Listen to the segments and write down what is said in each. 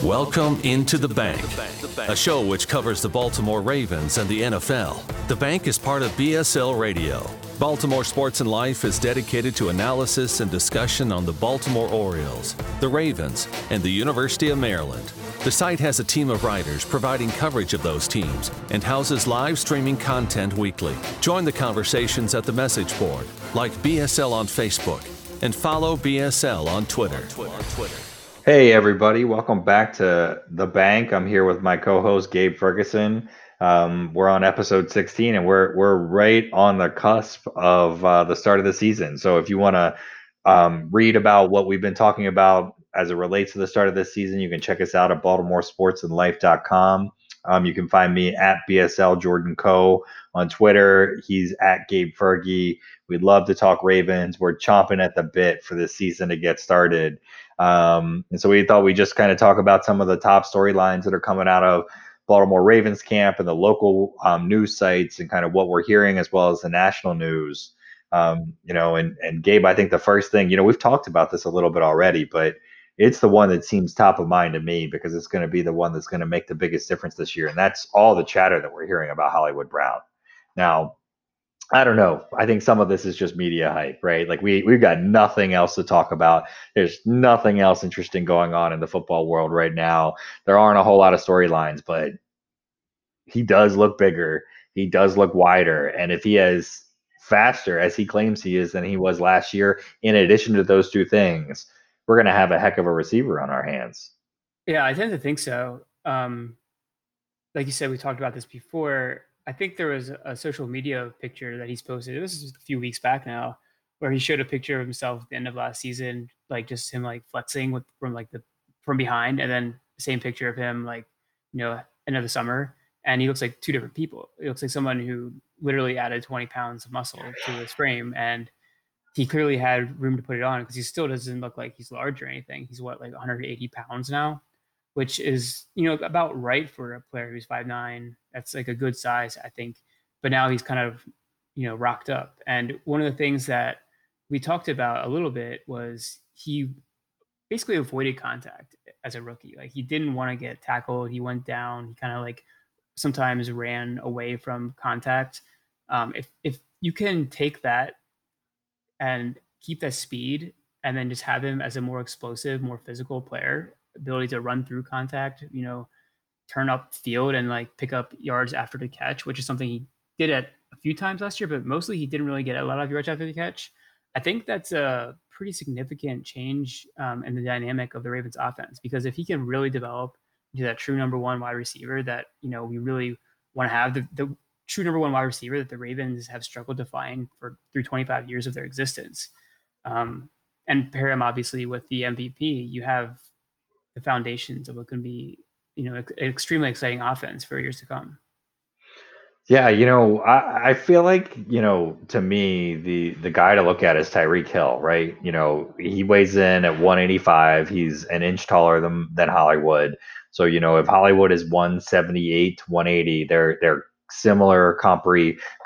Welcome into the bank, a show which covers the Baltimore Ravens and the NFL. The bank is part of BSL Radio. Baltimore Sports and Life is dedicated to analysis and discussion on the Baltimore Orioles, the Ravens, and the University of Maryland. The site has a team of writers providing coverage of those teams and houses live streaming content weekly. Join the conversations at the message board, like BSL on Facebook, and follow BSL on Twitter. Hey, everybody. Welcome back to The Bank. I'm here with my co host, Gabe Ferguson. Um, we're on episode 16, and we're, we're right on the cusp of uh, the start of the season. So if you want to um, read about what we've been talking about as it relates to the start of this season, you can check us out at baltimoresportsandlife.com. Um, you can find me at BSL Jordan Co on Twitter. He's at Gabe Fergie. We'd love to talk Ravens. We're chomping at the bit for this season to get started. Um, and so we thought we'd just kind of talk about some of the top storylines that are coming out of Baltimore Ravens camp and the local um, news sites and kind of what we're hearing as well as the national news. Um, you know, and and Gabe, I think the first thing, you know, we've talked about this a little bit already, but it's the one that seems top of mind to me because it's going to be the one that's going to make the biggest difference this year, and that's all the chatter that we're hearing about Hollywood Brown. Now, I don't know. I think some of this is just media hype, right? Like we we've got nothing else to talk about. There's nothing else interesting going on in the football world right now. There aren't a whole lot of storylines, but he does look bigger. He does look wider, and if he is faster as he claims he is than he was last year, in addition to those two things, we're going to have a heck of a receiver on our hands. Yeah, I tend to think so. Um, like you said, we talked about this before I think there was a social media picture that he's posted. This is a few weeks back now, where he showed a picture of himself at the end of last season, like just him like flexing with from like the from behind, and then the same picture of him like you know the summer, and he looks like two different people. He looks like someone who literally added 20 pounds of muscle to his frame, and he clearly had room to put it on because he still doesn't look like he's large or anything. He's what like 180 pounds now, which is you know about right for a player who's five nine. That's like a good size, I think. But now he's kind of you know rocked up. And one of the things that we talked about a little bit was he basically avoided contact as a rookie. Like he didn't want to get tackled. He went down. He kind of like sometimes ran away from contact. Um, if if you can take that and keep that speed and then just have him as a more explosive, more physical player, ability to run through contact, you know, turn up field and like pick up yards after the catch, which is something he did at a few times last year, but mostly he didn't really get a lot of yards after the catch. I think that's a pretty significant change um, in the dynamic of the Ravens offense because if he can really develop into that true number one wide receiver that, you know, we really want to have the, the true number one wide receiver that the Ravens have struggled to find for through 25 years of their existence. Um, and pair him obviously with the MVP, you have the foundations of what can be, you know, an extremely exciting offense for years to come. Yeah, you know, I, I feel like, you know, to me, the the guy to look at is Tyreek Hill, right? You know, he weighs in at 185. He's an inch taller than than Hollywood. So, you know, if Hollywood is 178, 180, they're they're similar comp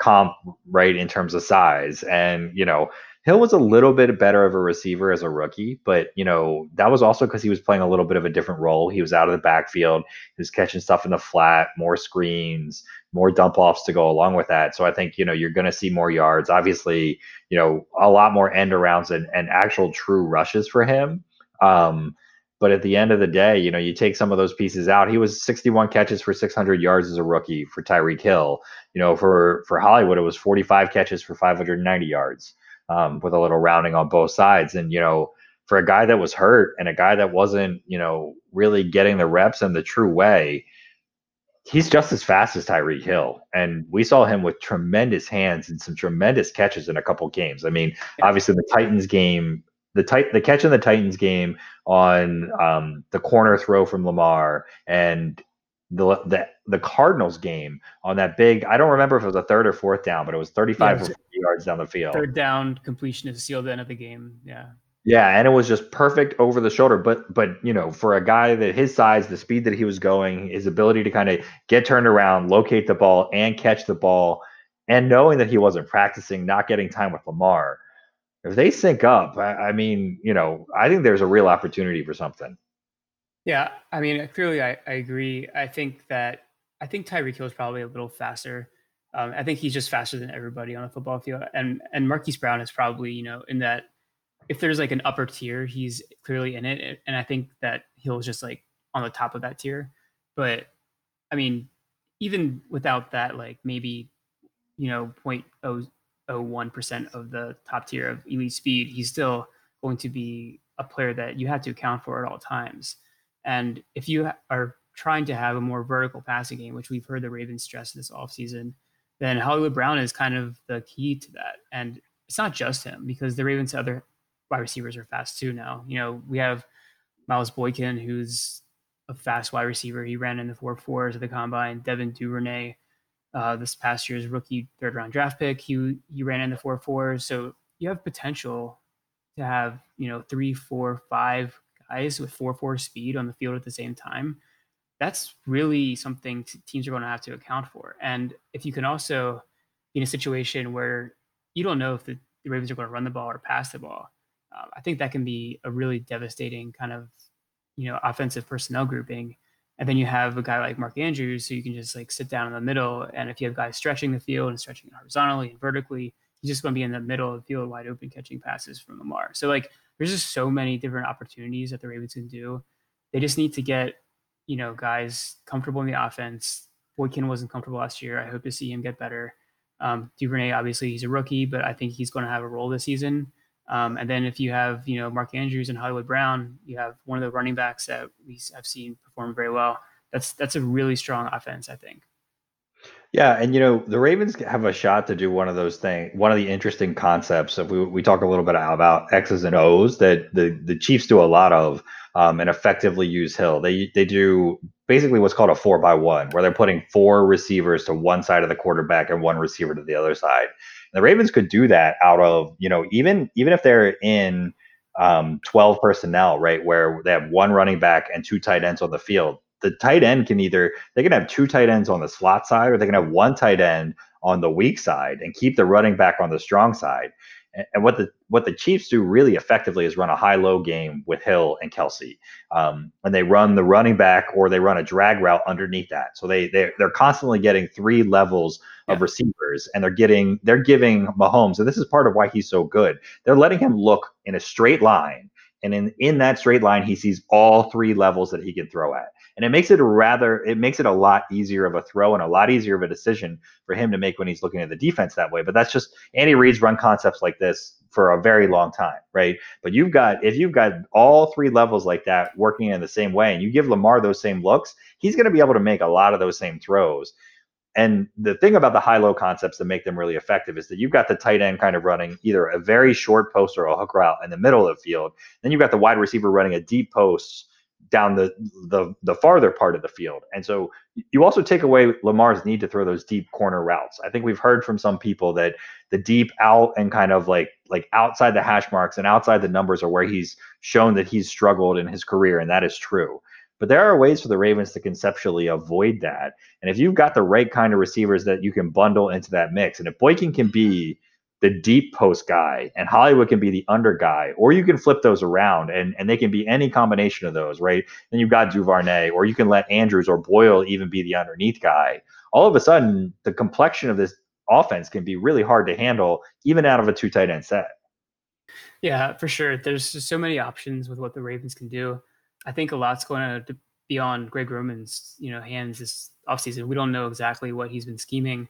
comp right in terms of size. And, you know, Hill was a little bit better of a receiver as a rookie, but you know that was also because he was playing a little bit of a different role. He was out of the backfield, he was catching stuff in the flat, more screens, more dump offs to go along with that. So I think you know you're going to see more yards. Obviously, you know a lot more end arounds and, and actual true rushes for him. Um, but at the end of the day, you know, you take some of those pieces out. He was 61 catches for 600 yards as a rookie for Tyreek Hill. You know, for for Hollywood, it was 45 catches for 590 yards um, with a little rounding on both sides. And, you know, for a guy that was hurt and a guy that wasn't, you know, really getting the reps in the true way, he's just as fast as Tyreek Hill. And we saw him with tremendous hands and some tremendous catches in a couple games. I mean, obviously the Titans game, the tit- the catch in the Titans game on um, the corner throw from Lamar and the the the Cardinals game on that big. I don't remember if it was a third or fourth down, but it was 35 yeah, yards down the field. Third down completion is seal the end of the game. Yeah. Yeah, and it was just perfect over the shoulder. But but you know, for a guy that his size, the speed that he was going, his ability to kind of get turned around, locate the ball, and catch the ball, and knowing that he wasn't practicing, not getting time with Lamar. If they sync up, I, I mean, you know, I think there's a real opportunity for something. Yeah, I mean, clearly, I, I agree. I think that I think Tyreek Hill is probably a little faster. Um, I think he's just faster than everybody on the football field, and and Marquise Brown is probably you know in that if there's like an upper tier, he's clearly in it, and I think that Hill's just like on the top of that tier. But I mean, even without that, like maybe you know 0.001 percent of the top tier of elite speed, he's still going to be a player that you have to account for at all times. And if you are trying to have a more vertical passing game, which we've heard the Ravens stress this offseason, then Hollywood Brown is kind of the key to that. And it's not just him because the Ravens' other wide receivers are fast too now. You know, we have Miles Boykin, who's a fast wide receiver. He ran in the four fours of the combine. Devin Duvernay, uh, this past year's rookie third round draft pick, he he ran in the four fours. So you have potential to have you know three, four, five guys with four four speed on the field at the same time, that's really something teams are going to have to account for. And if you can also be in a situation where you don't know if the, the Ravens are going to run the ball or pass the ball, uh, I think that can be a really devastating kind of you know offensive personnel grouping. And then you have a guy like Mark Andrews, so you can just like sit down in the middle. And if you have guys stretching the field and stretching horizontally and vertically, he's just going to be in the middle of the field, wide open, catching passes from Lamar. So like there's just so many different opportunities that the Ravens can do. They just need to get, you know, guys comfortable in the offense. Boykin wasn't comfortable last year. I hope to see him get better. Um, Duvernay, obviously, he's a rookie, but I think he's going to have a role this season. Um, and then if you have, you know, Mark Andrews and Hollywood Brown, you have one of the running backs that we have seen perform very well. That's that's a really strong offense, I think. Yeah, and you know the Ravens have a shot to do one of those things. One of the interesting concepts if we we talk a little bit about X's and O's that the the Chiefs do a lot of um, and effectively use Hill. They they do basically what's called a four by one, where they're putting four receivers to one side of the quarterback and one receiver to the other side. And the Ravens could do that out of you know even even if they're in um, 12 personnel, right, where they have one running back and two tight ends on the field the tight end can either they can have two tight ends on the slot side or they can have one tight end on the weak side and keep the running back on the strong side. And, what the what the Chiefs do really effectively is run a high low game with Hill and Kelce, um, and they run the running back or they run a drag route underneath that. So they they they're constantly getting three levels of yeah. receivers, and they're getting they're giving Mahomes, and this is part of why he's so good. They're letting him look in a straight line, and in in that straight line, he sees all three levels that he can throw at and it makes it rather it makes it a lot easier of a throw and a lot easier of a decision for him to make when he's looking at the defense that way. But that's just Andy Reid's run concepts like this for a very long time, right? But you've got if you've got all three levels like that working in the same way, and you give Lamar those same looks, he's going to be able to make a lot of those same throws. And the thing about the high low concepts that make them really effective is that you've got the tight end kind of running either a very short post or a hook route in the middle of the field. Then you've got the wide receiver running a deep post down the, the the farther part of the field. And so you also take away Lamar's need to throw those deep corner routes. I think we've heard from some people that the deep out and kind of like like outside the hash marks and outside the numbers are where he's shown that he's struggled in his career, and that is true. But there are ways for the Ravens to conceptually avoid that. And if you've got the right kind of receivers that you can bundle into that mix, and if Boykin can be the deep post guy and Hollywood can be the under guy, or you can flip those around and, and they can be any combination of those, right? Then you've got Duvernay, or you can let Andrews or Boyle even be the underneath guy. All of a sudden, the complexion of this offense can be really hard to handle, even out of a two tight end set. Yeah, for sure. There's just so many options with what the Ravens can do. I think a lot's going to be on Greg Roman's, you know, hands this offseason. We don't know exactly what he's been scheming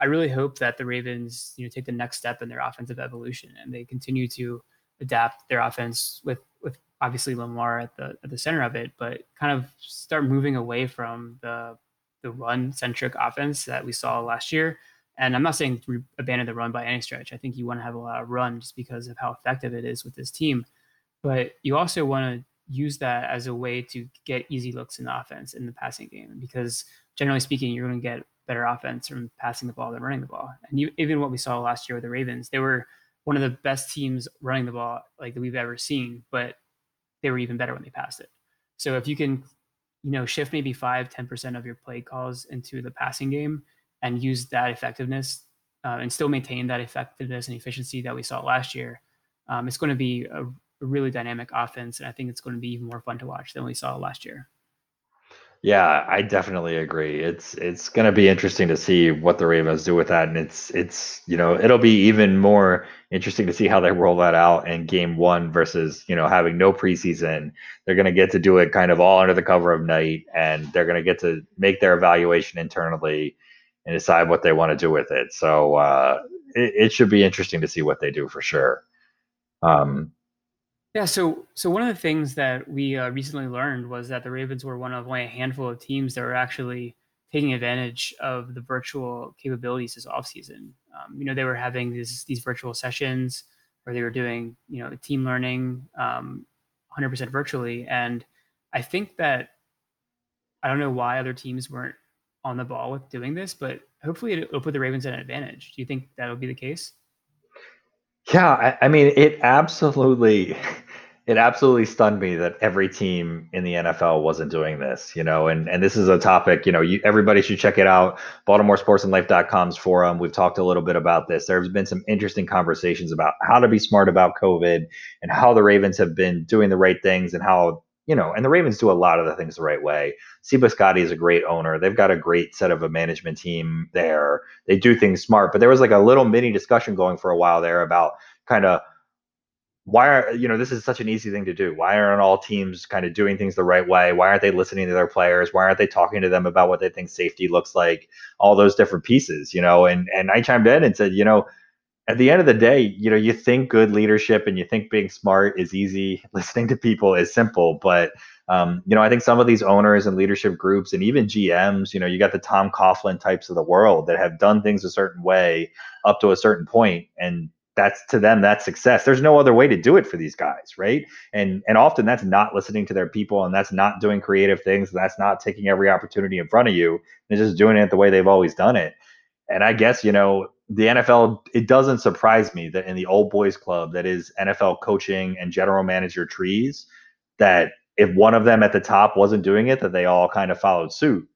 I really hope that the Ravens, you know, take the next step in their offensive evolution and they continue to adapt their offense with with obviously Lamar at the at the center of it, but kind of start moving away from the the run centric offense that we saw last year. And I'm not saying abandon the run by any stretch. I think you want to have a lot of run just because of how effective it is with this team. But you also want to use that as a way to get easy looks in the offense in the passing game because generally speaking, you're going to get better offense from passing the ball than running the ball. And you, even what we saw last year with the Ravens, they were one of the best teams running the ball like that we've ever seen, but they were even better when they passed it. So if you can, you know, shift maybe five, 10% of your play calls into the passing game and use that effectiveness uh, and still maintain that effectiveness and efficiency that we saw last year, um, it's going to be a, a really dynamic offense, and I think it's going to be even more fun to watch than we saw last year. Yeah, I definitely agree. It's it's going to be interesting to see what the Ravens do with that, and it's it's you know it'll be even more interesting to see how they roll that out in Game One versus you know having no preseason. They're going to get to do it kind of all under the cover of night, and they're going to get to make their evaluation internally and decide what they want to do with it. So uh, it, it should be interesting to see what they do for sure. Um, yeah, so so one of the things that we uh, recently learned was that the Ravens were one of only a handful of teams that were actually taking advantage of the virtual capabilities this offseason. Um, you know, they were having these these virtual sessions where they were doing you know team learning um, 100% virtually, and I think that I don't know why other teams weren't on the ball with doing this, but hopefully it'll put the Ravens at an advantage. Do you think that'll be the case? Yeah, I, I mean, it absolutely, it absolutely stunned me that every team in the NFL wasn't doing this, you know, and, and this is a topic, you know, you, everybody should check it out. BaltimoreSportsAndLife.com's forum. We've talked a little bit about this. There's been some interesting conversations about how to be smart about COVID and how the Ravens have been doing the right things and how you know, and the Ravens do a lot of the things the right way. Steve is a great owner. They've got a great set of a management team there. They do things smart, but there was like a little mini discussion going for a while there about kind of why are you know this is such an easy thing to do why aren't all teams kind of doing things the right way why aren't they listening to their players why aren't they talking to them about what they think safety looks like all those different pieces you know and and i chimed in and said you know at the end of the day, you know, you think good leadership and you think being smart is easy. Listening to people is simple, but um, you know, I think some of these owners and leadership groups and even GMs, you know, you got the Tom Coughlin types of the world that have done things a certain way up to a certain point, and that's to them that's success. There's no other way to do it for these guys, right? And and often that's not listening to their people, and that's not doing creative things, and that's not taking every opportunity in front of you, and just doing it the way they've always done it. And I guess you know the NFL, it doesn't surprise me that in the old boys club that is NFL coaching and general manager trees, that if one of them at the top wasn't doing it, that they all kind of followed suit.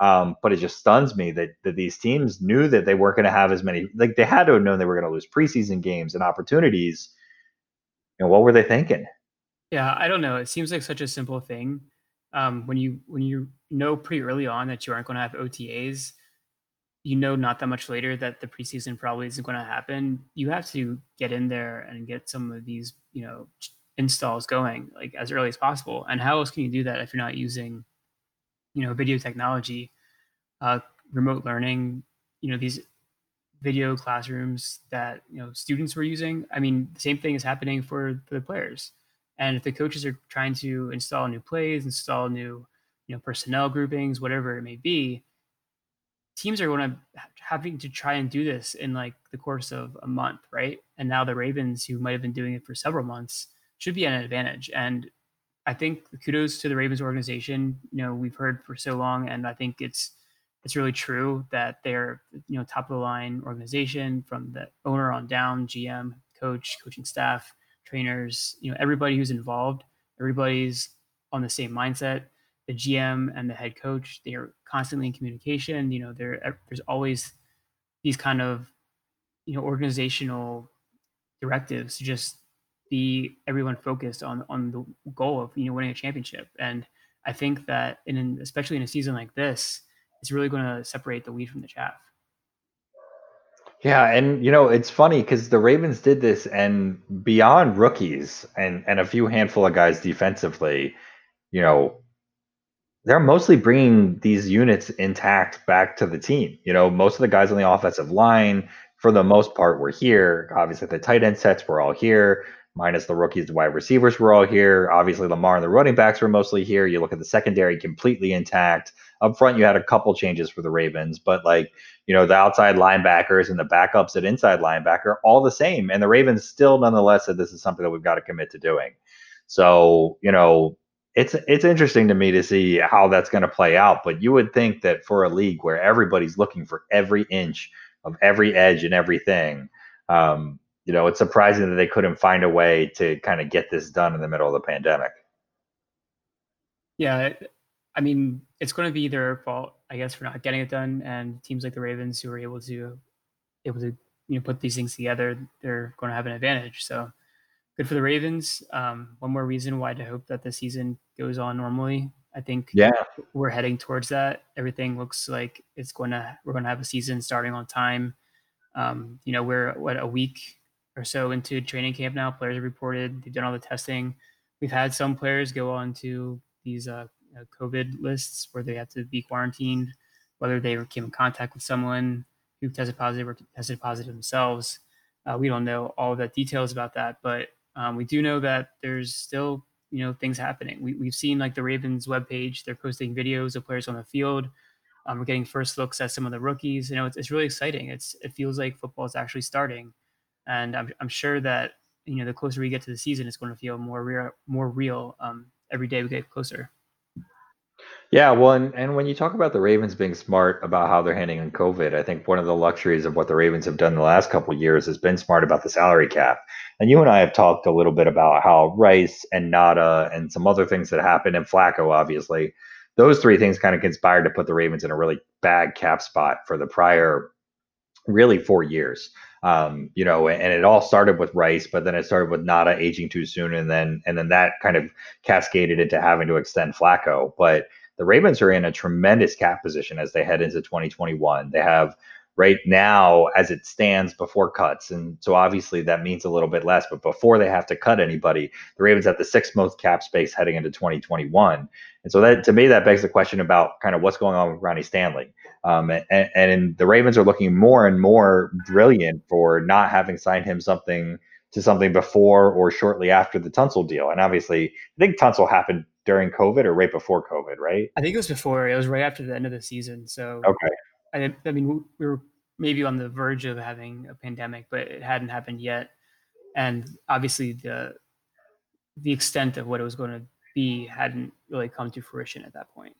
Um, but it just stuns me that that these teams knew that they weren't going to have as many. Like they had to have known they were going to lose preseason games and opportunities. Know, what were they thinking? Yeah, I don't know. It seems like such a simple thing. Um, when you when you know pretty early on that you aren't going to have OTAs, you know not that much later that the preseason probably isn't going to happen you have to get in there and get some of these you know installs going like as early as possible. And how else can you do that if you're not using you know video technology uh, remote learning you know these video classrooms that you know students were using? I mean the same thing is happening for, for the players. And if the coaches are trying to install new plays install new you know personnel groupings whatever it may be teams are going to having to try and do this in like the course of a month, right? And now the Ravens, who might have been doing it for several months, should be at an advantage. And I think kudos to the Ravens organization. You know, we've heard for so long, and I think it's it's really true that they're you know top of the line organization from the owner on down, GM, coach, coaching staff, trainers. You know, everybody who's involved, everybody's on the same mindset the GM and the head coach. They are constantly in communication. You know, there there's always these kind of you know organizational directives to just be everyone focused on on the goal of you know winning a championship. And I think that in especially in a season like this, it's really going to separate the wheat from the chaff. Yeah, and you know it's funny because the Ravens did this, and beyond rookies and and a few handful of guys defensively, you know, they're mostly bringing these units intact back to the team. You know, most of the guys on the offensive line, for the most part, were here. Obviously, the tight end sets were all here, minus the rookies, the wide receivers were all here. Obviously, Lamar and the running backs were mostly here. You look at the secondary, completely intact. Up front, you had a couple changes for the Ravens, but like, you know, the outside linebackers and the backups at inside linebacker, all the same. And the Ravens still, nonetheless, said this is something that we've got to commit to doing. So, you know, it's it's interesting to me to see how that's going to play out. But you would think that for a league where everybody's looking for every inch of every edge and everything, um, you know, it's surprising that they couldn't find a way to kind of get this done in the middle of the pandemic. Yeah, I mean, it's going to be their fault, I guess, for not getting it done. And teams like the Ravens, who are able to able to you know put these things together, they're going to have an advantage. So good for the Ravens. Um, one more reason why to hope that the season goes on normally. I think Yeah. we're heading towards that. Everything looks like it's going to we're going to have a season starting on time. Um, you know, we're what a week or so into training camp now. Players have reported they've done all the testing. We've had some players go on to these uh, uh, COVID lists where they have to be quarantined, whether they came in contact with someone who tested positive or tested positive themselves. Uh, we don't know all the details about that, but um, we do know that there's still you know things happening. We, we've seen like the Ravens webpage; they're posting videos of players on the field. Um, we're getting first looks at some of the rookies. You know, it's, it's really exciting. It's it feels like football is actually starting, and I'm I'm sure that you know the closer we get to the season, it's going to feel more real, more real. Um, every day we get closer. Yeah, well, and, and when you talk about the Ravens being smart about how they're handling COVID, I think one of the luxuries of what the Ravens have done the last couple years has been smart about the salary cap. And you and I have talked a little bit about how Rice and Ngata and some other things that happened, and Flacco, obviously, those three things kind of conspired to put the Ravens in a really bad cap spot for the prior, really four years. Um, you know, and it all started with Rice, but then it started with Ngata aging too soon, and then and then that kind of cascaded into having to extend Flacco. But the Ravens are in a tremendous cap position as they head into 2021. They have right now, as it stands before cuts, and so obviously that means a little bit less. But before they have to cut anybody, the Ravens have the sixth most cap space heading into 2021. And so that to me that begs the question about kind of what's going on with Ronnie Stanley. Um, and, and the Ravens are looking more and more brilliant for not having signed him something to something before or shortly after the Tunsil deal. And obviously, I think Tunsil happened during COVID or right before COVID, right? I think it was before. It was right after the end of the season. So Okay. I, I mean, we were maybe on the verge of having a pandemic, but it hadn't happened yet. And obviously, the the extent of what it was going to be hadn't really come to fruition at that point.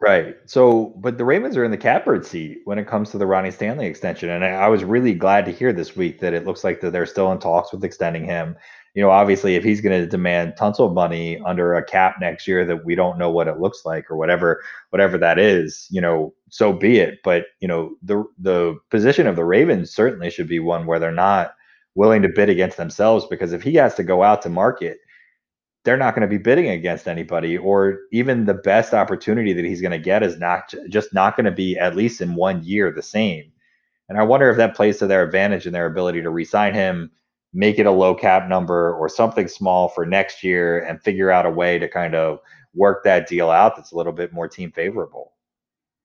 Right. So, but the Ravens are in the catbird seat when it comes to the Ronnie Stanley extension, and I, I was really glad to hear this week that it looks like that they're still in talks with extending him. You know, obviously, if he's going to demand tons of money under a cap next year that we don't know what it looks like or whatever, whatever that is, you know, so be it. But you know, the the position of the Ravens certainly should be one where they're not willing to bid against themselves because if he has to go out to market they're not going to be bidding against anybody or even the best opportunity that he's going to get is not just not going to be at least in one year the same and i wonder if that plays to their advantage in their ability to re-sign him make it a low cap number or something small for next year and figure out a way to kind of work that deal out that's a little bit more team favorable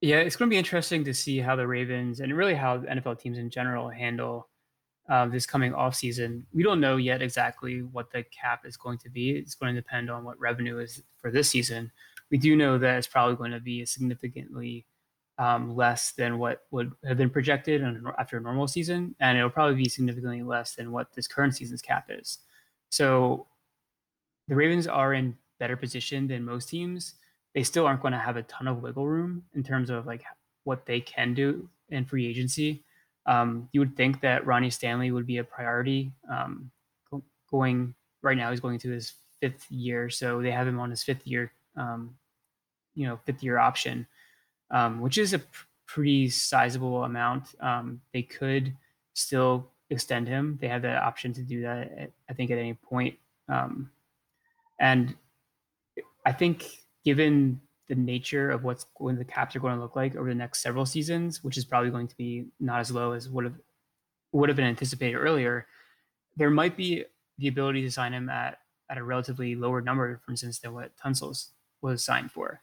yeah it's going to be interesting to see how the ravens and really how nfl teams in general handle uh, this coming off season. We don't know yet exactly what the cap is going to be. It's going to depend on what revenue is for this season. We do know that it's probably going to be a significantly um, less than what would have been projected after a normal season, and it'll probably be significantly less than what this current season's cap is. So the Ravens are in better position than most teams. They still aren't going to have a ton of wiggle room in terms of like what they can do in free agency. Um, you would think that Ronnie Stanley would be a priority. Um, going right now, he's going to his fifth year, so they have him on his fifth year, um, you know, fifth year option, um, which is a pr- pretty sizable amount. Um, they could still extend him. They have the option to do that, at, I think, at any point. Um, and I think, given the nature of what's going the caps are going to look like over the next several seasons, which is probably going to be not as low as would have would have been anticipated earlier, there might be the ability to sign him at at a relatively lower number, for instance, than what Tunsil's was signed for.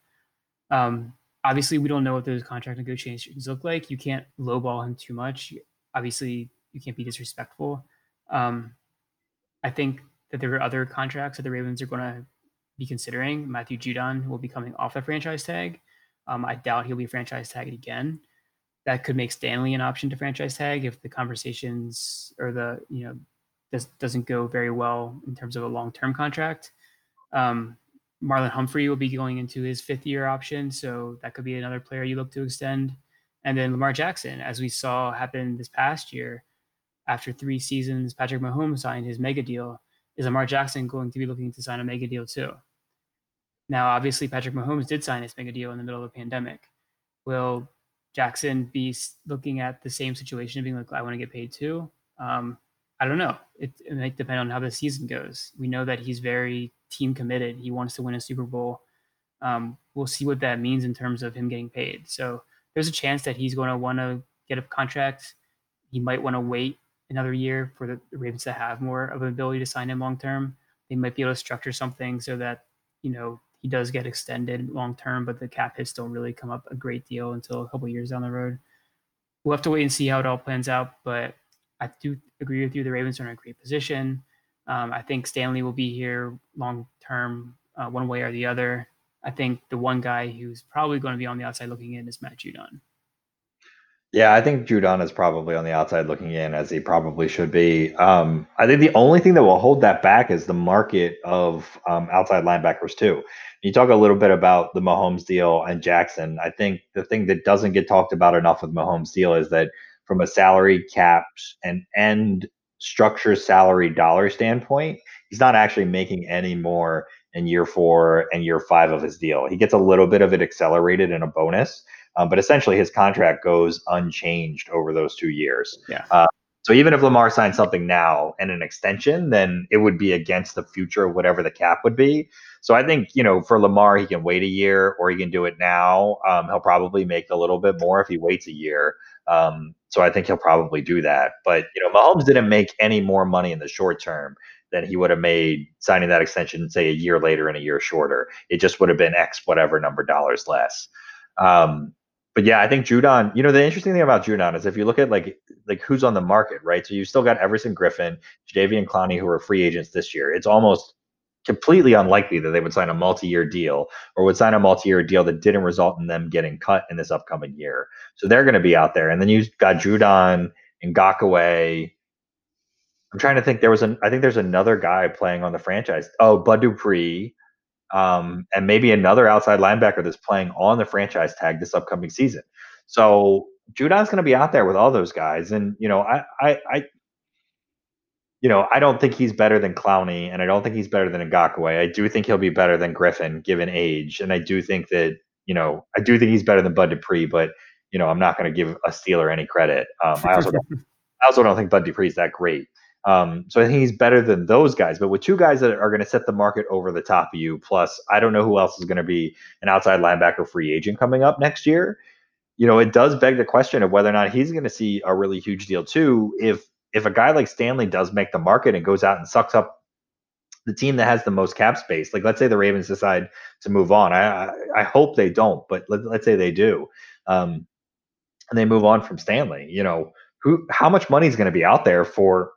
Um, obviously, we don't know what those contract negotiations look like. You can't lowball him too much. Obviously, you can't be disrespectful. Um, I think that there are other contracts that the Ravens are going to be considering. Matthew Judon will be coming off the franchise tag. Um, I doubt he'll be franchise tagged again. That could make Stanley an option to franchise tag if the conversations or the you know this doesn't go very well in terms of a long term contract. Um, Marlon Humphrey will be going into his fifth year option, so that could be another player you look to extend. And then Lamar Jackson, as we saw happen this past year, after three seasons, Patrick Mahomes signed his mega deal. Is Lamar Jackson going to be looking to sign a mega deal too? Now, obviously, Patrick Mahomes did sign his mega deal in the middle of the pandemic. Will Jackson be looking at the same situation, of being like, I want to get paid too? Um, I don't know. It, it might depend on how the season goes. We know that he's very team committed. He wants to win a Super Bowl. Um, we'll see what that means in terms of him getting paid. So there's a chance that he's going to want to get a contract. He might want to wait another year for the Ravens to have more of an ability to sign him long term. They might be able to structure something so that you know he does get extended long term, but the cap hits don't really come up a great deal until a couple years down the road. We'll have to wait and see how it all plans out, but I do agree with you. The Ravens are in a great position. Um, I think Stanley will be here long term, uh, one way or the other. I think the one guy who's probably going to be on the outside looking in is Matt Judon. Yeah, I think Judon is probably on the outside looking in, as he probably should be. Um, I think the only thing that will hold that back is the market of um, outside linebackers too. You talk a little bit about the Mahomes deal and Jackson. I think the thing that doesn't get talked about enough with Mahomes deal is that from a salary cap and end structure salary dollar standpoint, he's not actually making any more in year four and year five of his deal. He gets a little bit of it accelerated in a bonus, um, but essentially his contract goes unchanged over those two years. Yeah. Uh, so even if Lamar signs something now and an extension, then it would be against the future of whatever the cap would be. So I think you know for Lamar, he can wait a year or he can do it now. Um, he'll probably make a little bit more if he waits a year. Um, so I think he'll probably do that. But you know, Mahomes didn't make any more money in the short term than he would have made signing that extension, say a year later and a year shorter. It just would have been X whatever number dollars less. Um, but yeah, I think Judon. You know, the interesting thing about Judon is if you look at like like who's on the market, right? So you've still got Everson Griffen, Jadeveon Clowney, who are free agents this year. It's almost completely unlikely that they would sign a multi-year deal or would sign a multi-year deal that didn't result in them getting cut in this upcoming year. So they're going to be out there. And then you got Judon and Ngakoue. I'm trying to think. There was an. I think there's another guy playing on the franchise. Oh, Bud Dupree, um, and maybe another outside linebacker that's playing on the franchise tag this upcoming season. So Judon's going to be out there with all those guys, and you know, I, I, I you know, I don't think he's better than Clowney, and I don't think he's better than Ngakoue. I do think he'll be better than Griffen given age, and I do think that you know, I do think he's better than Bud Dupree, but you know, I'm not going to give a Steeler any credit. Um, I also, don't, I also don't think Bud Dupree is that great. Um, so I think he's better than those guys. But with two guys that are going to set the market over the top of you, plus I don't know who else is going to be an outside linebacker free agent coming up next year. You know, it does beg the question of whether or not he's going to see a really huge deal too. If if a guy like Stanley does make the market and goes out and sucks up the team that has the most cap space, like let's say the Ravens decide to move on, I I, I hope they don't, but let, let's say they do, um, and they move on from Stanley, you know, who how much money is going to be out there for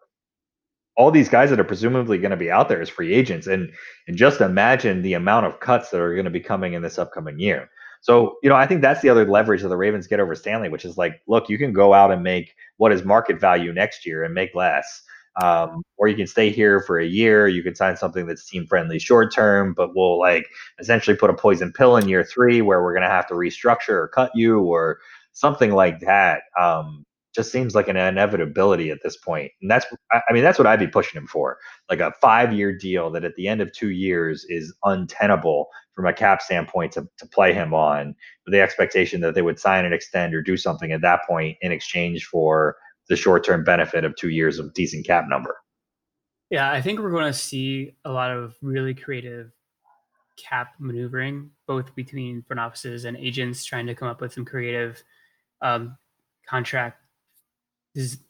all these guys that are presumably going to be out there as free agents, and and just imagine the amount of cuts that are going to be coming in this upcoming year. So, you know, I think that's the other leverage that the Ravens get over Stanley, which is like, look, you can go out and make what is market value next year and make less. Um, or you can stay here for a year. You can sign something that's team friendly short term, but we'll like essentially put a poison pill in year three where we're going to have to restructure or cut you or something like that. Um, just seems like an inevitability at this point. And that's, I mean, that's what I'd be pushing him for like a five year deal that at the end of two years is untenable from a cap standpoint to, to play him on with the expectation that they would sign and extend or do something at that point in exchange for the short term benefit of two years of decent cap number. Yeah, I think we're going to see a lot of really creative cap maneuvering, both between front offices and agents trying to come up with some creative um, contract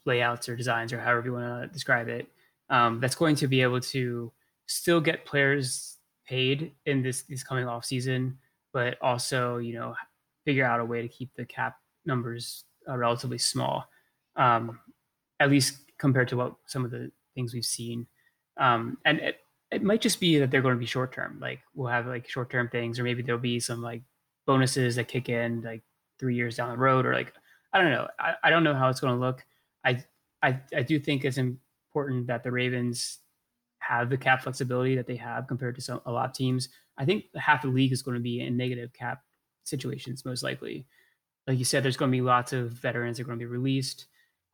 layouts or designs or however you want to describe it. Um, that's going to be able to still get players paid in this this coming off season, but also you know figure out a way to keep the cap numbers uh, relatively small, um, at least compared to what some of the things we've seen. Um, and it, it might just be that they're going to be short term. Like we'll have like short term things, or maybe there'll be some like bonuses that kick in like three years down the road, or like I don't know. I, I don't know how it's going to look. I I I do think it's important that the Ravens have the cap flexibility that they have compared to some a lot of teams. I think half the league is going to be in negative cap situations most likely. Like you said, there's going to be lots of veterans that are going to be released.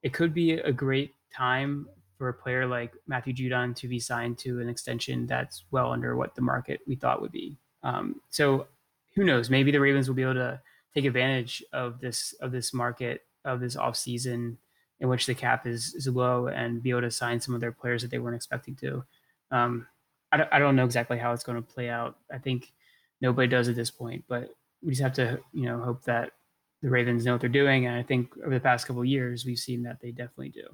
It could be a great time for a player like Matthew Judon to be signed to an extension that's well under what the market we thought would be. Um, so who knows? Maybe the Ravens will be able to take advantage of this of this market of this offseason in which the cap is, is low and be able to sign some of their players that they weren't expecting to. Um, I, don't, I don't know exactly how it's going to play out. I think nobody does at this point, but we just have to, you know, hope that the Ravens know what they're doing. And I think over the past couple years, we've seen that they definitely do.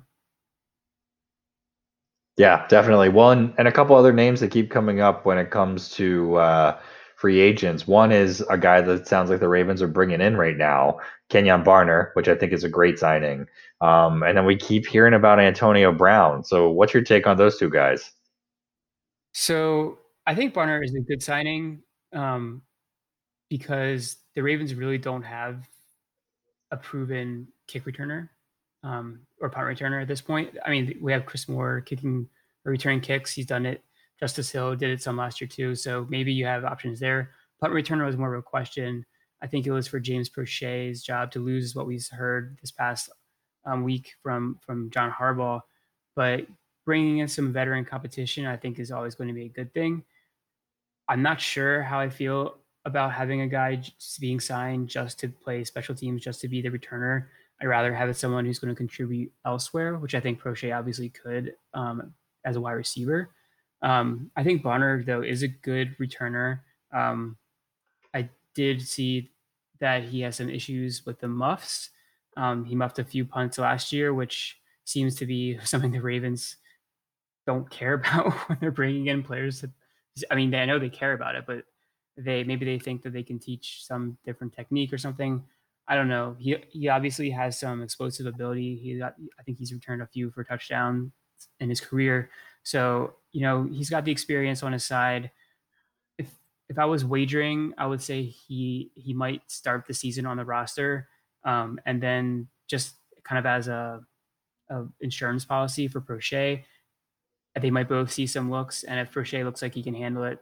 Yeah, definitely. One and a couple other names that keep coming up when it comes to uh, free agents. One is a guy that sounds like the Ravens are bringing in right now, Kenjon Barner, which I think is a great signing. Um, and then we keep hearing about Antonio Brown. So, what's your take on those two guys? So, I think Barner is a good signing um, because the Ravens really don't have a proven kick returner um, or punt returner at this point. I mean, we have Chris Moore kicking or returning kicks. He's done it. Justice Hill did it some last year too. So maybe you have options there. Punt returner was more of a question. I think it was for James Proche's job to lose what we heard this past um, week from from John Harbaugh. But bringing in some veteran competition, I think, is always going to be a good thing. I'm not sure how I feel about having a guy being signed just to play special teams, just to be the returner. I'd rather have it someone who's going to contribute elsewhere, which I think Proche obviously could um, as a wide receiver. Um, I think Barner though is a good returner. Um, I did see that he has some issues with the muffs. Um, he muffed a few punts last year, which seems to be something the Ravens don't care about when they're bringing in players. That, I mean, I know they care about it, but they maybe they think that they can teach some different technique or something. I don't know. He he obviously has some explosive ability. He got I think he's returned a few for touchdown in his career. So, you know, he's got the experience on his side. If if I was wagering, I would say he he might start the season on the roster. Um, and then just kind of as a, a insurance policy for Proche, they might both see some looks. And if Proche looks like he can handle it,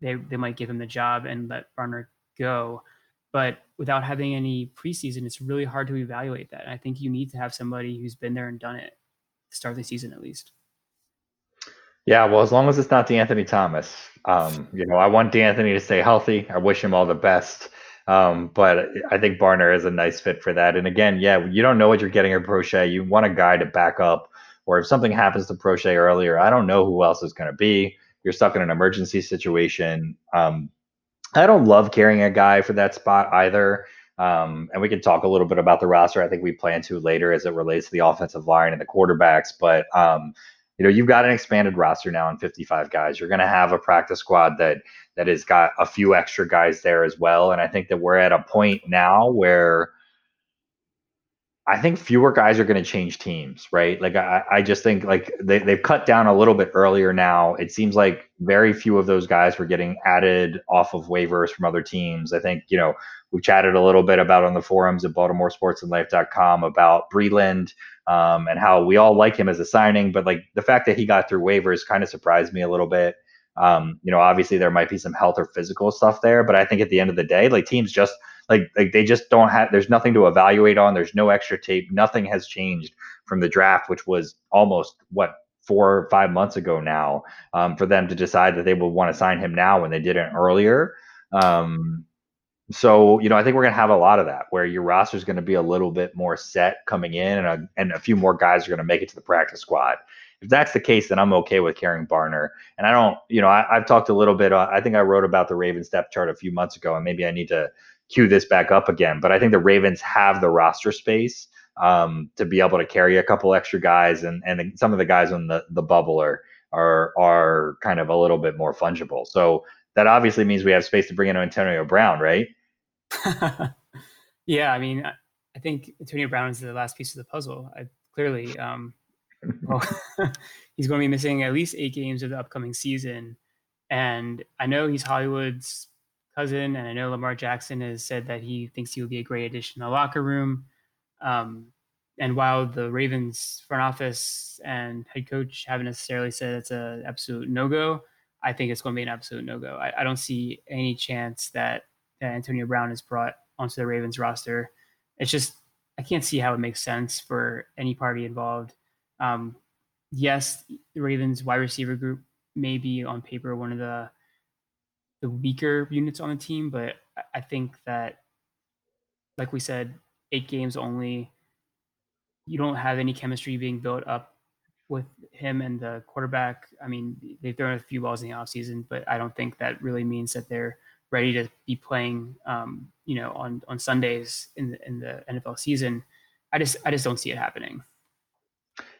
they they might give him the job and let Barner go. But without having any preseason, it's really hard to evaluate that. And I think you need to have somebody who's been there and done it start the season at least. Yeah, well, as long as it's not De'Anthony Thomas, um, you know, I want De'Anthony to stay healthy. I wish him all the best. Um, but I think Barner is a nice fit for that. And again, yeah, you don't know what you're getting at Proche. You want a guy to back up, or if something happens to Proche earlier, I don't know who else is going to be. You're stuck in an emergency situation. Um, I don't love carrying a guy for that spot either. Um, and we can talk a little bit about the roster. I think we plan to later as it relates to the offensive line and the quarterbacks. But um, you know, you've got an expanded roster now in 55 guys. You're going to have a practice squad that that has got a few extra guys there as well. And I think that we're at a point now where I think fewer guys are going to change teams, right? Like I, I just think like they, they've cut down a little bit earlier now. It seems like very few of those guys were getting added off of waivers from other teams. I think, you know, we chatted a little bit about on the forums at BaltimoreSportsAndLife.com about Breeland um, and how we all like him as a signing, but like the fact that he got through waivers kind of surprised me a little bit. Um, you know, obviously there might be some health or physical stuff there, but I think at the end of the day, like teams just – like like they just don't have there's nothing to evaluate on there's no extra tape nothing has changed from the draft which was almost what four or five months ago now um, for them to decide that they would want to sign him now when they didn't earlier um, so you know i think we're going to have a lot of that where your roster is going to be a little bit more set coming in and a, and a few more guys are going to make it to the practice squad if that's the case, then I'm okay with carrying Barner. And I don't, you know, I, have talked a little bit. Uh, I think I wrote about the Ravens depth chart a few months ago, and maybe I need to cue this back up again. But I think the Ravens have the roster space um, to be able to carry a couple extra guys, and and some of the guys on the the bubble are are are kind of a little bit more fungible. So that obviously means we have space to bring in Antonio Brown, right? yeah, I mean, I think Antonio Brown is the last piece of the puzzle. I, clearly, um, well, he's going to be missing at least eight games of the upcoming season, and I know he's Hollywood's cousin, and I know Lamar Jackson has said that he thinks he will be a great addition in the locker room. Um, and while the Ravens front office and head coach haven't necessarily said it's an absolute no go, I think it's going to be an absolute no go. I, I, don't see any chance that, that Antonio Brown is brought onto the Ravens roster. It's just I can't see how it makes sense for any party involved. Um, yes, the Ravens wide receiver group may be on paper one of the the weaker units on the team, but I think that, like we said, eight games only. you don't have any chemistry being built up with him and the quarterback. I mean, they've thrown a few balls in the offseason, but I don't think that really means that they're ready to be playing, um, you know, on on Sundays in the, in the NFL season. I just I just don't see it happening.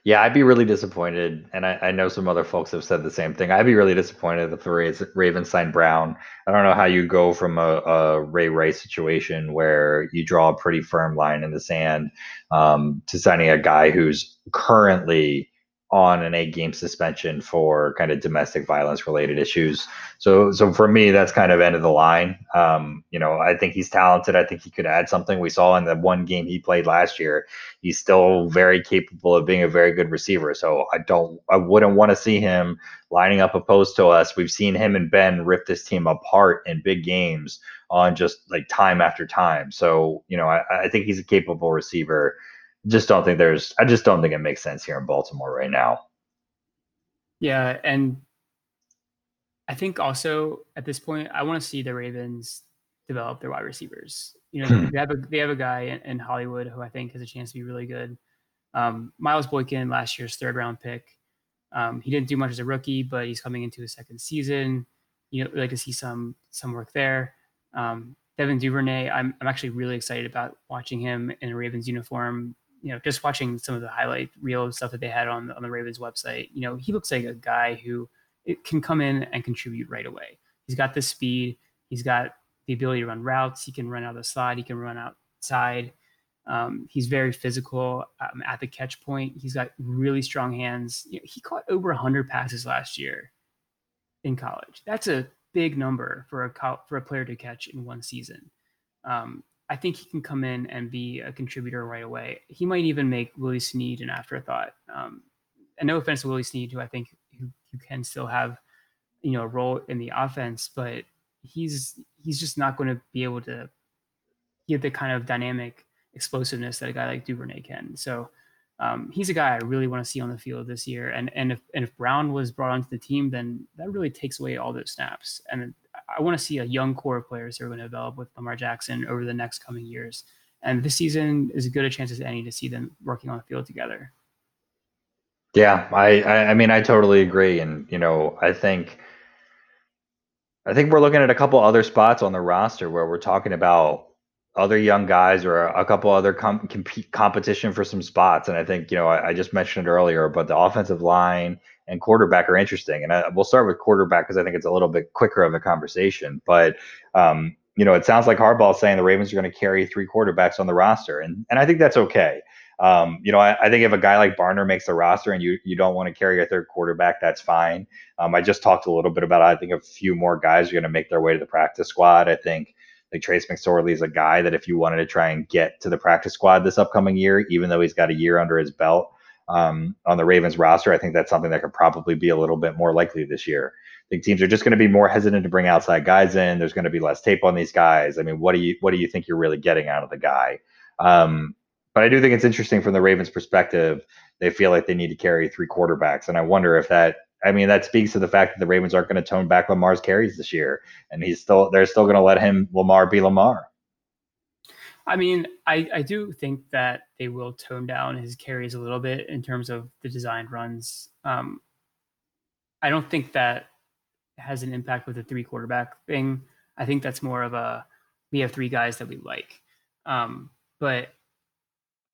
Yeah, I'd be really disappointed, and I, I, know some other folks have said the same thing. I'd be really disappointed if the Ravens sign Brown. I don't know how you go from a, a, Ray Rice situation where you draw a pretty firm line in the sand um, to signing a guy who's currently on an eight game suspension for kind of domestic violence related issues. So, so for me, that's kind of end of the line. Um, you know, I think he's talented. I think he could add something. We saw in the one game he played last year, he's still very capable of being a very good receiver. So I don't, I wouldn't want to see him lining up opposed to us. We've seen him and Ben rip this team apart in big games on just like time after time. So, you know, I, I think he's a capable receiver just don't think there's I just don't think it makes sense here in Baltimore right now. Yeah, and I think also at this point I want to see the Ravens develop their wide receivers. You know, hmm. they have a they have a guy in, in, Hollywood who I think has a chance to be really good. Um, Miles Boykin, last year's third round pick. Um, he didn't do much as a rookie, but he's coming into his second season. You know, like to see some some work there. Um, Devin Duvernay, I'm I'm actually really excited about watching him in a Ravens uniform you know, just watching some of the highlight reel stuff that they had on the, on the Ravens website, you know, he looks like a guy who can come in and contribute right away. He's got the speed. He's got the ability to run routes. He can run out of the slot. He can run outside. Um, he's very physical um, at the catch point. He's got really strong hands. You know, he caught over 100 passes last year in college. That's a big number for a for a player to catch in one season. Um, I think he can come in and be a contributor right away. He might even make Willie Snead an afterthought. Um, and no offense to Willie Snead, who I think who can still have, you know, a role in the offense, but he's he's just not going to be able to get the kind of dynamic explosiveness that a guy like Duvernay can. So um, he's a guy I really want to see on the field this year. And and if and if Brown was brought onto the team, then that really takes away all those snaps. And I want to see a young core of players who are going to develop with Lamar Jackson over the next coming years. And this season is as good a chance as any to see them working on the field together. Yeah, I, I mean, I totally agree. And, you know, I think, I think we're looking at a couple other spots on the roster where we're talking about other young guys or a couple other com- competition for some spots. And I think, you know, I, I, just mentioned it earlier, but the offensive line and quarterback are interesting. And I, we'll start with quarterback because I think it's a little bit quicker of a conversation. But, um, you know, it sounds like Harbaugh saying the Ravens are going to carry three quarterbacks on the roster. And, and I think that's okay. Um, you know, I, I, think if a guy like Barner makes the roster and you you don't want to carry a third quarterback, that's fine. Um, I just talked a little bit about. I think a few more guys are going to make their way to the practice squad. I think like Trace McSorley is a guy that if you wanted to try and get to the practice squad this upcoming year, even though he's got a year under his belt um, on the Ravens roster, I think that's something that could probably be a little bit more likely this year. I think teams are just going to be more hesitant to bring outside guys in. There's going to be less tape on these guys. I mean, what do you what do you think you're really getting out of the guy? Um, but I do think it's interesting from the Ravens' perspective. They feel like they need to carry three quarterbacks, and I wonder if that I mean, that speaks to the fact that the Ravens aren't going to tone back Lamar's carries this year, and he's still they're still going to let him Lamar be Lamar. I mean, I, I do think that they will tone down his carries a little bit in terms of the designed runs. Um, I don't think that has an impact with the three quarterback thing. I think that's more of a we have three guys that we like. Um, but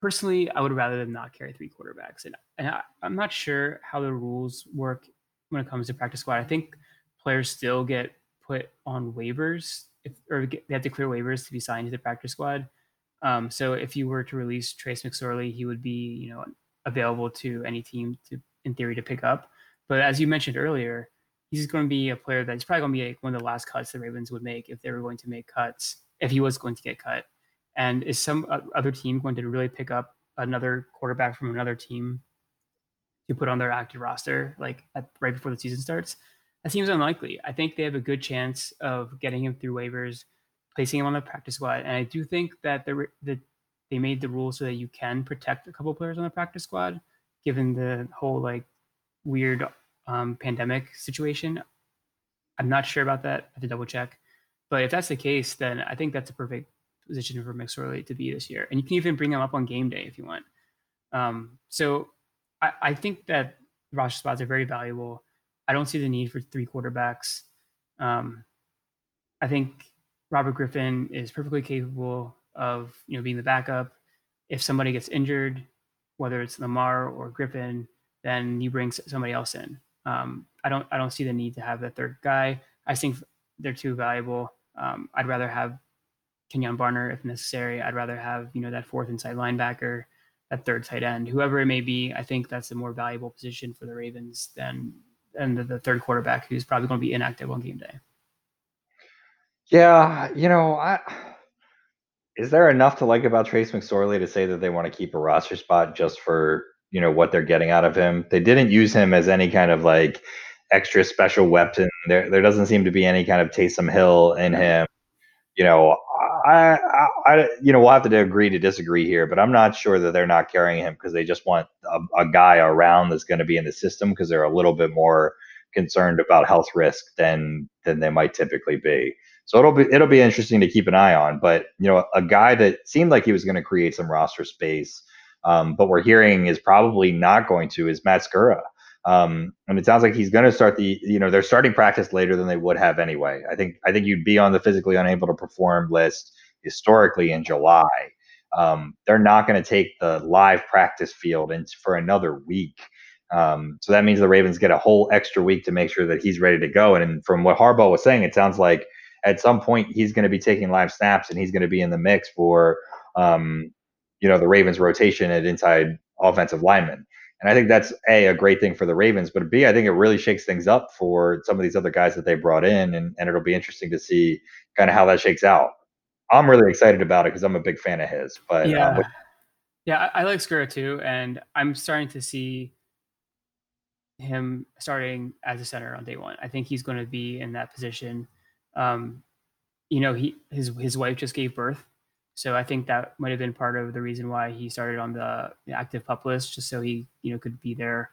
personally, I would rather them not carry three quarterbacks. And, and I, I'm not sure how the rules work when it comes to practice squad. I think players still get put on waivers if, or get, they have to clear waivers to be signed to the practice squad. Um, so if you were to release Trace McSorley, he would be, you know, available to any team to, in theory, to pick up. But as you mentioned earlier, he's going to be a player that's probably going to be like one of the last cuts the Ravens would make if they were going to make cuts, if he was going to get cut. And is some other team going to really pick up another quarterback from another team to put on their active roster, like at, right before the season starts? That seems unlikely. I think they have a good chance of getting him through waivers, placing him on the practice squad, and I do think that the that they made the rule so that you can protect a couple players on the practice squad, given the whole like weird um, pandemic situation. I'm not sure about that. I have to double check. But if that's the case, then I think that's a perfect position for McSorley to be this year. And you can even bring him up on game day if you want. Um, so I, I think that roster spots are very valuable. I don't see the need for three quarterbacks. Um, I think Robert Griffin is perfectly capable of you know being the backup. If somebody gets injured, whether it's Lamar or Griffin, then you bring somebody else in. Um, I don't I don't see the need to have the third guy. I think they're too valuable. Um, I'd rather have Kenjon Barner if necessary. I'd rather have you know that fourth inside linebacker, that third tight end, whoever it may be. I think that's a more valuable position for the Ravens than than the, the third quarterback who's probably going to be inactive on game day. Yeah, you know, I is there enough to like about Trace McSorley to say that they want to keep a roster spot just for you know what they're getting out of him? They didn't use him as any kind of like extra special weapon. There, there doesn't seem to be any kind of Taysom Hill in him. You know, I, I, you know, we'll have to agree to disagree here, but I'm not sure that they're not carrying him because they just want a, a guy around that's going to be in the system because they're a little bit more concerned about health risk than than they might typically be. So it'll be it'll be interesting to keep an eye on. But you know, a guy that seemed like he was going to create some roster space, um, but we're hearing is probably not going to is Matt Skura. Um, and it sounds like he's going to start the, you know, they're starting practice later than they would have anyway. I think, I think you'd be on the physically unable to perform list historically in July. Um, they're not going to take the live practice field in, for another week. Um, so that means the Ravens get a whole extra week to make sure that he's ready to go. And from what Harbaugh was saying, it sounds like at some point he's going to be taking live snaps and he's going to be in the mix for, um, you know, the Ravens rotation at inside offensive lineman. And I think that's a a great thing for the Ravens, but B, I think it really shakes things up for some of these other guys that they brought in, and, and it'll be interesting to see kind of how that shakes out. I'm really excited about it because I'm a big fan of his. But yeah, um, yeah, I, I like Skura too, and I'm starting to see him starting as a center on day one. I think he's going to be in that position. Um, you know, he his his wife just gave birth, so I think that might have been part of the reason why he started on the active pup list, just so he you know could be there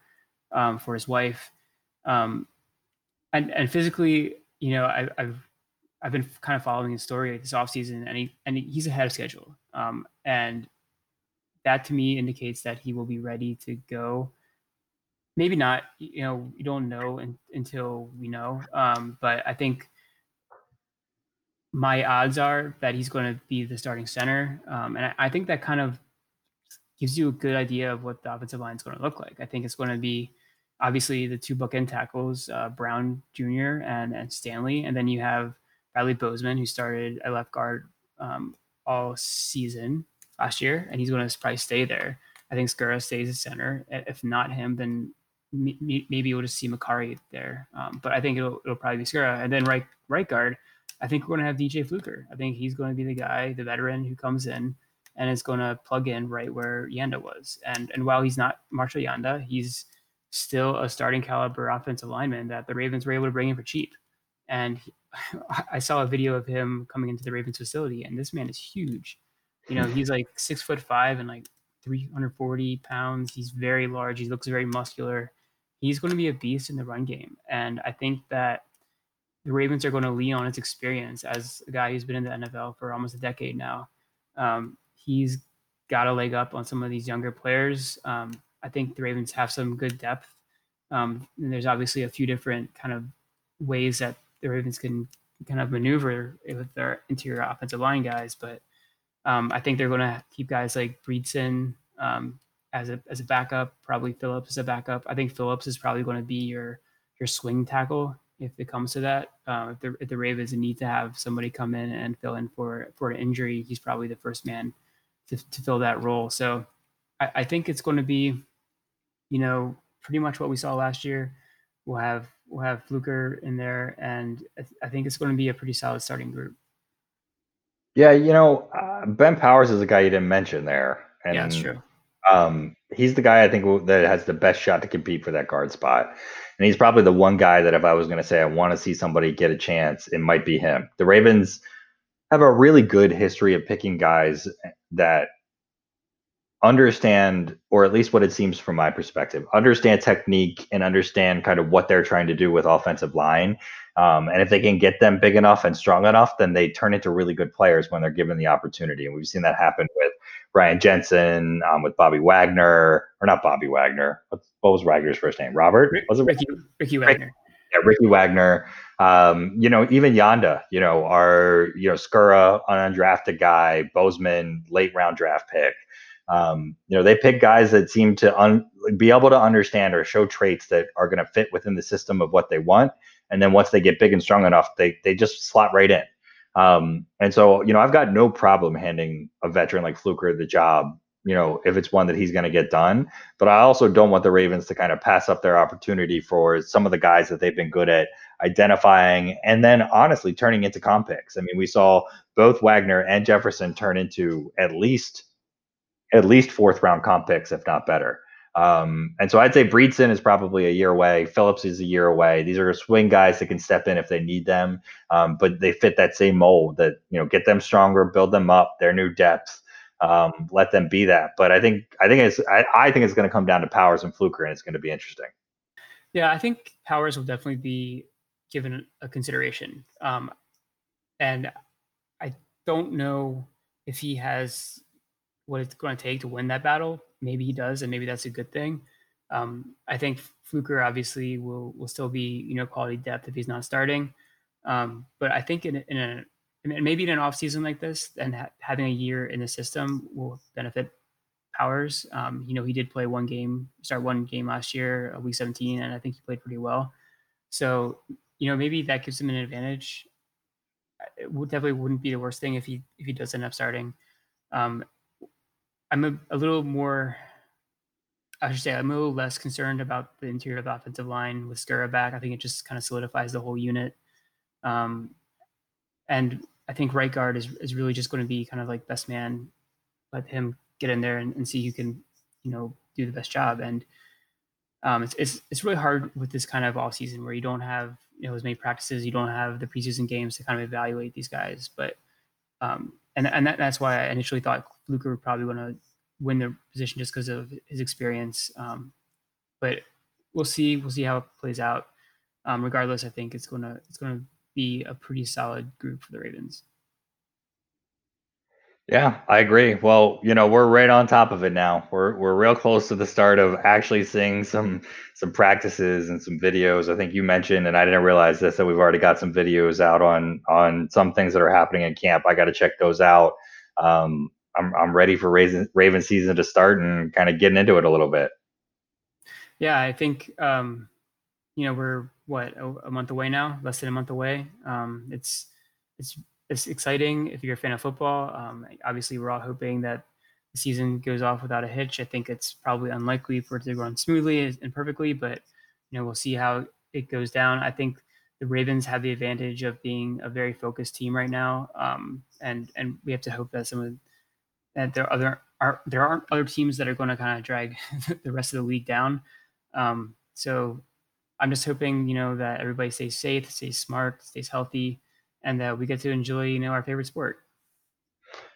um, for his wife. Um, and and physically, you know, I, have I've been kind of following his story this offseason, and he and he's ahead of schedule. Um, and that to me indicates that he will be ready to go. Maybe not, you know, you don't know in, until we know. Um, but I think my odds are that he's going to be the starting center. Um, and I, I, think that kind of gives you a good idea of what the offensive line is going to look like. I think it's going to be obviously the two bookend tackles, uh, Brown Jr. and, and Stanley. And then you have Bradley Bozeman, who started at left guard um, all season last year, and he's going to probably stay there. I think Skura stays at center. If not him, then maybe we'll just see Mekari there. Um, but I think it'll, it'll probably be Skura. And then right, right guard, I think we're going to have DJ Fluker. I think he's going to be the guy, the veteran who comes in and is going to plug in right where Yanda was. And and while he's not Marshall Yanda, he's still a starting caliber offensive lineman that the Ravens were able to bring in for cheap. And he, I saw a video of him coming into the Ravens facility, and this man is huge. You know, he's like six foot five and like 340 pounds. He's very large. He looks very muscular. He's going to be a beast in the run game. And I think that the Ravens are going to lean on his experience as a guy who's been in the NFL for almost a decade now. Um, he's got a leg up on some of these younger players. Um, I think the Ravens have some good depth. Um, and there's obviously a few different kind of ways that the Ravens can kind of maneuver with their interior offensive line guys. But um, I think they're going to keep guys like Bredeson um, as a as a backup, probably Phillips as a backup. I think Phillips is probably going to be your your swing tackle if it comes to that. Uh, if, the, if the Ravens need to have somebody come in and fill in for for an injury, he's probably the first man to, to fill that role. So I, I think it's going to be, you know, pretty much what we saw last year. We'll have we'll have Fluker in there, and I, th- I think it's going to be a pretty solid starting group. Yeah, you know, uh, Ben Powers is a guy you didn't mention there. And, yeah, that's true. Um, he's the guy I think that has the best shot to compete for that guard spot. And he's probably the one guy that if I was going to say I want to see somebody get a chance, it might be him. The Ravens have a really good history of picking guys that understand, or at least what it seems from my perspective, understand technique and understand kind of what they're trying to do with offensive line. Um, and if they can get them big enough and strong enough, then they turn into really good players when they're given the opportunity. And we've seen that happen with Ryan Jensen, um, with Bobby Wagner, or not Bobby Wagner. What, what was Wagner's first name? Robert? was it Ricky, Ricky Wagner? Yeah, Ricky Wagner. Um, you know, even Yanda, you know, our, you know, Skura, an undrafted guy, Bozeman, late round draft pick. Um, you know, they pick guys that seem to un- be able to understand or show traits that are going to fit within the system of what they want. And then once they get big and strong enough, they they just slot right in. Um, and so, you know, I've got no problem handing a veteran like Fluker the job, you know, if it's one that he's going to get done. But I also don't want the Ravens to kind of pass up their opportunity for some of the guys that they've been good at identifying and then honestly turning into comp picks. I mean, we saw both Wagner and Jefferson turn into at least at least fourth round comp picks, if not better. Um, and so I'd say Bredeson is probably a year away. Phillips is a year away. These are swing guys that can step in if they need them, um, but they fit that same mold that you know get them stronger, build them up, their new depth, um, let them be that. But I think I think it's I, I think it's going to come down to Powers and Fluker, and it's going to be interesting. Yeah, I think Powers will definitely be given a consideration, um, and I don't know if he has what it's going to take to win that battle. Maybe he does, and maybe that's a good thing. Um, I think Fluker obviously will will still be you know quality depth if he's not starting. Um, but I think in, in a and maybe in an off season like this, and ha- having a year in the system will benefit Powers. Um, you know, he did play one game, start one game last year, uh, week 17, and I think he played pretty well. So, you know, maybe that gives him an advantage. It would, definitely wouldn't be the worst thing if he if he does end up starting. Um, I'm a, a little more, I should say, I'm a little less concerned about the interior of the offensive line with Skura back. I think it just kind of solidifies the whole unit. Um, and I think right guard is, is really just going to be kind of like best man. Let him get in there and, and see who can, you know, do the best job. And um, it's, it's, it's really hard with this kind of off season where you don't have, you know, as many practices, you don't have the preseason games to kind of evaluate these guys. But um, and and that, that's why I initially thought Fluker would probably want to win the position just because of his experience. Um, but we'll see. We'll see how it plays out. Um, regardless, I think it's gonna it's gonna be a pretty solid group for the Ravens. Yeah, I agree. Well, you know, we're right on top of it now. We're we're real close to the start of actually seeing some some practices and some videos. I think you mentioned, and I didn't realize this, that we've already got some videos out on on some things that are happening in camp. I got to check those out. Um, I'm I'm ready for Raven Raven season to start and kind of getting into it a little bit. Yeah, I think um, you know we're what a, month away now, less than a month away. Um, it's it's it's exciting if you're a fan of football. Um, obviously, we're all hoping that the season goes off without a hitch. I think it's probably unlikely for it to run smoothly and perfectly, but you know we'll see how it goes down. I think the Ravens have the advantage of being a very focused team right now, um, and and we have to hope that some of that there are other are there aren't other teams that are going to kind of drag the rest of the league down. Um, so I'm just hoping you know that everybody stays safe, stays smart, stays healthy and that we get to enjoy, you know, our favorite sport.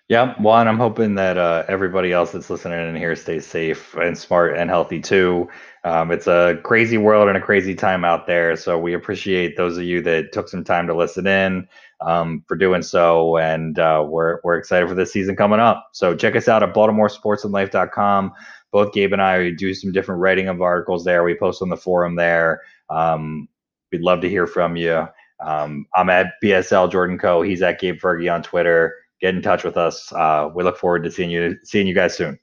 Yeah, well, and I'm hoping that uh, everybody else that's listening in here stays safe and smart and healthy too. Um, it's a crazy world and a crazy time out there, so we appreciate those of you that took some time to listen in um, for doing so, and uh, we're we're excited for this season coming up. So check us out at BaltimoreSportsAndLife.com. Both Gabe and I do some different writing of articles there. We post on the forum there. Um, we'd love to hear from you. Um, I'm at BSL Jordan Co. He's at Gabe Fergie on Twitter. Get in touch with us. Uh, we look forward to seeing you seeing you guys soon.